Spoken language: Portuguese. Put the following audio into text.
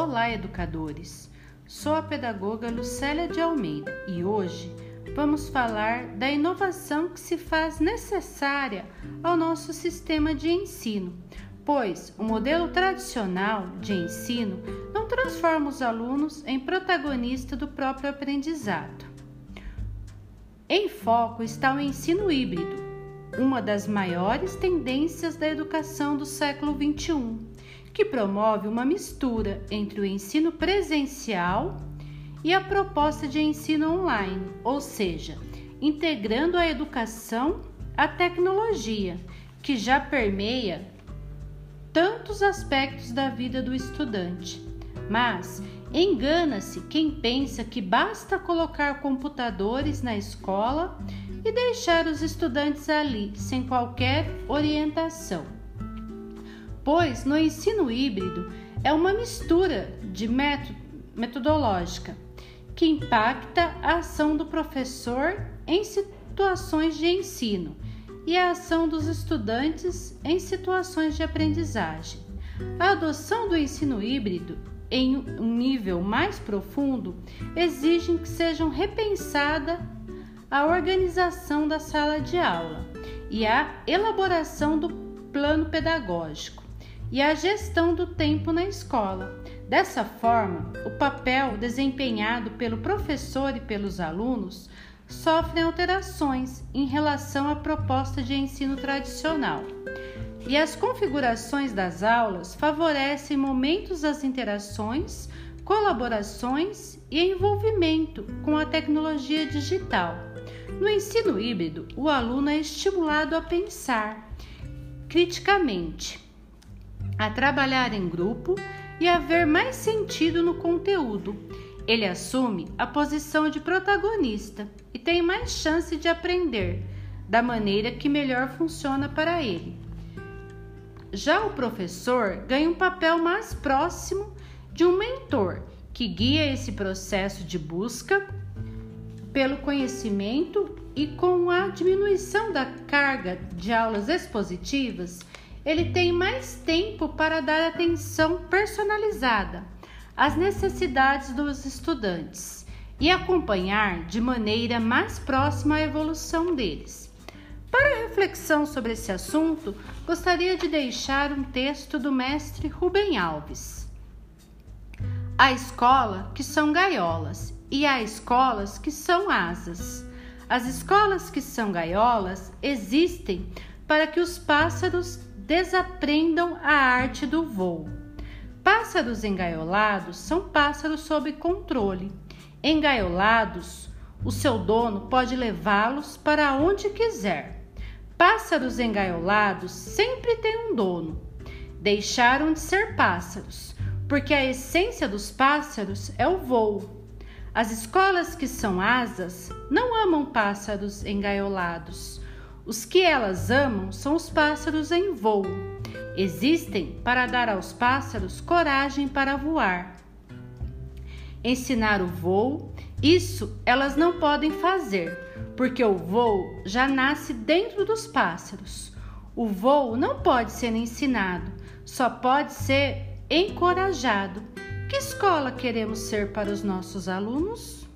Olá, educadores! Sou a pedagoga Lucélia de Almeida e hoje vamos falar da inovação que se faz necessária ao nosso sistema de ensino, pois o modelo tradicional de ensino não transforma os alunos em protagonista do próprio aprendizado. Em foco está o ensino híbrido, uma das maiores tendências da educação do século XXI que promove uma mistura entre o ensino presencial e a proposta de ensino online, ou seja, integrando a educação à tecnologia, que já permeia tantos aspectos da vida do estudante. Mas engana-se quem pensa que basta colocar computadores na escola e deixar os estudantes ali sem qualquer orientação pois no ensino híbrido é uma mistura de método, metodológica que impacta a ação do professor em situações de ensino e a ação dos estudantes em situações de aprendizagem. A adoção do ensino híbrido em um nível mais profundo exige que sejam repensada a organização da sala de aula e a elaboração do plano pedagógico e a gestão do tempo na escola. Dessa forma, o papel desempenhado pelo professor e pelos alunos sofre alterações em relação à proposta de ensino tradicional. E as configurações das aulas favorecem momentos das interações, colaborações e envolvimento com a tecnologia digital. No ensino híbrido, o aluno é estimulado a pensar criticamente a trabalhar em grupo e a ver mais sentido no conteúdo. Ele assume a posição de protagonista e tem mais chance de aprender da maneira que melhor funciona para ele. Já o professor ganha um papel mais próximo de um mentor que guia esse processo de busca pelo conhecimento e com a diminuição da carga de aulas expositivas, ele tem mais tempo para dar atenção personalizada às necessidades dos estudantes e acompanhar de maneira mais próxima a evolução deles. Para reflexão sobre esse assunto, gostaria de deixar um texto do mestre Rubem Alves. Há escola que são gaiolas e há escolas que são asas. As escolas que são gaiolas existem para que os pássaros desaprendam a arte do voo. Pássaros engaiolados são pássaros sob controle. Engaiolados, o seu dono pode levá-los para onde quiser. Pássaros engaiolados sempre têm um dono. Deixaram de ser pássaros, porque a essência dos pássaros é o voo. As escolas que são asas não amam pássaros engaiolados os que elas amam são os pássaros em voo. Existem para dar aos pássaros coragem para voar. Ensinar o voo, isso elas não podem fazer, porque o voo já nasce dentro dos pássaros. O voo não pode ser ensinado, só pode ser encorajado. Que escola queremos ser para os nossos alunos?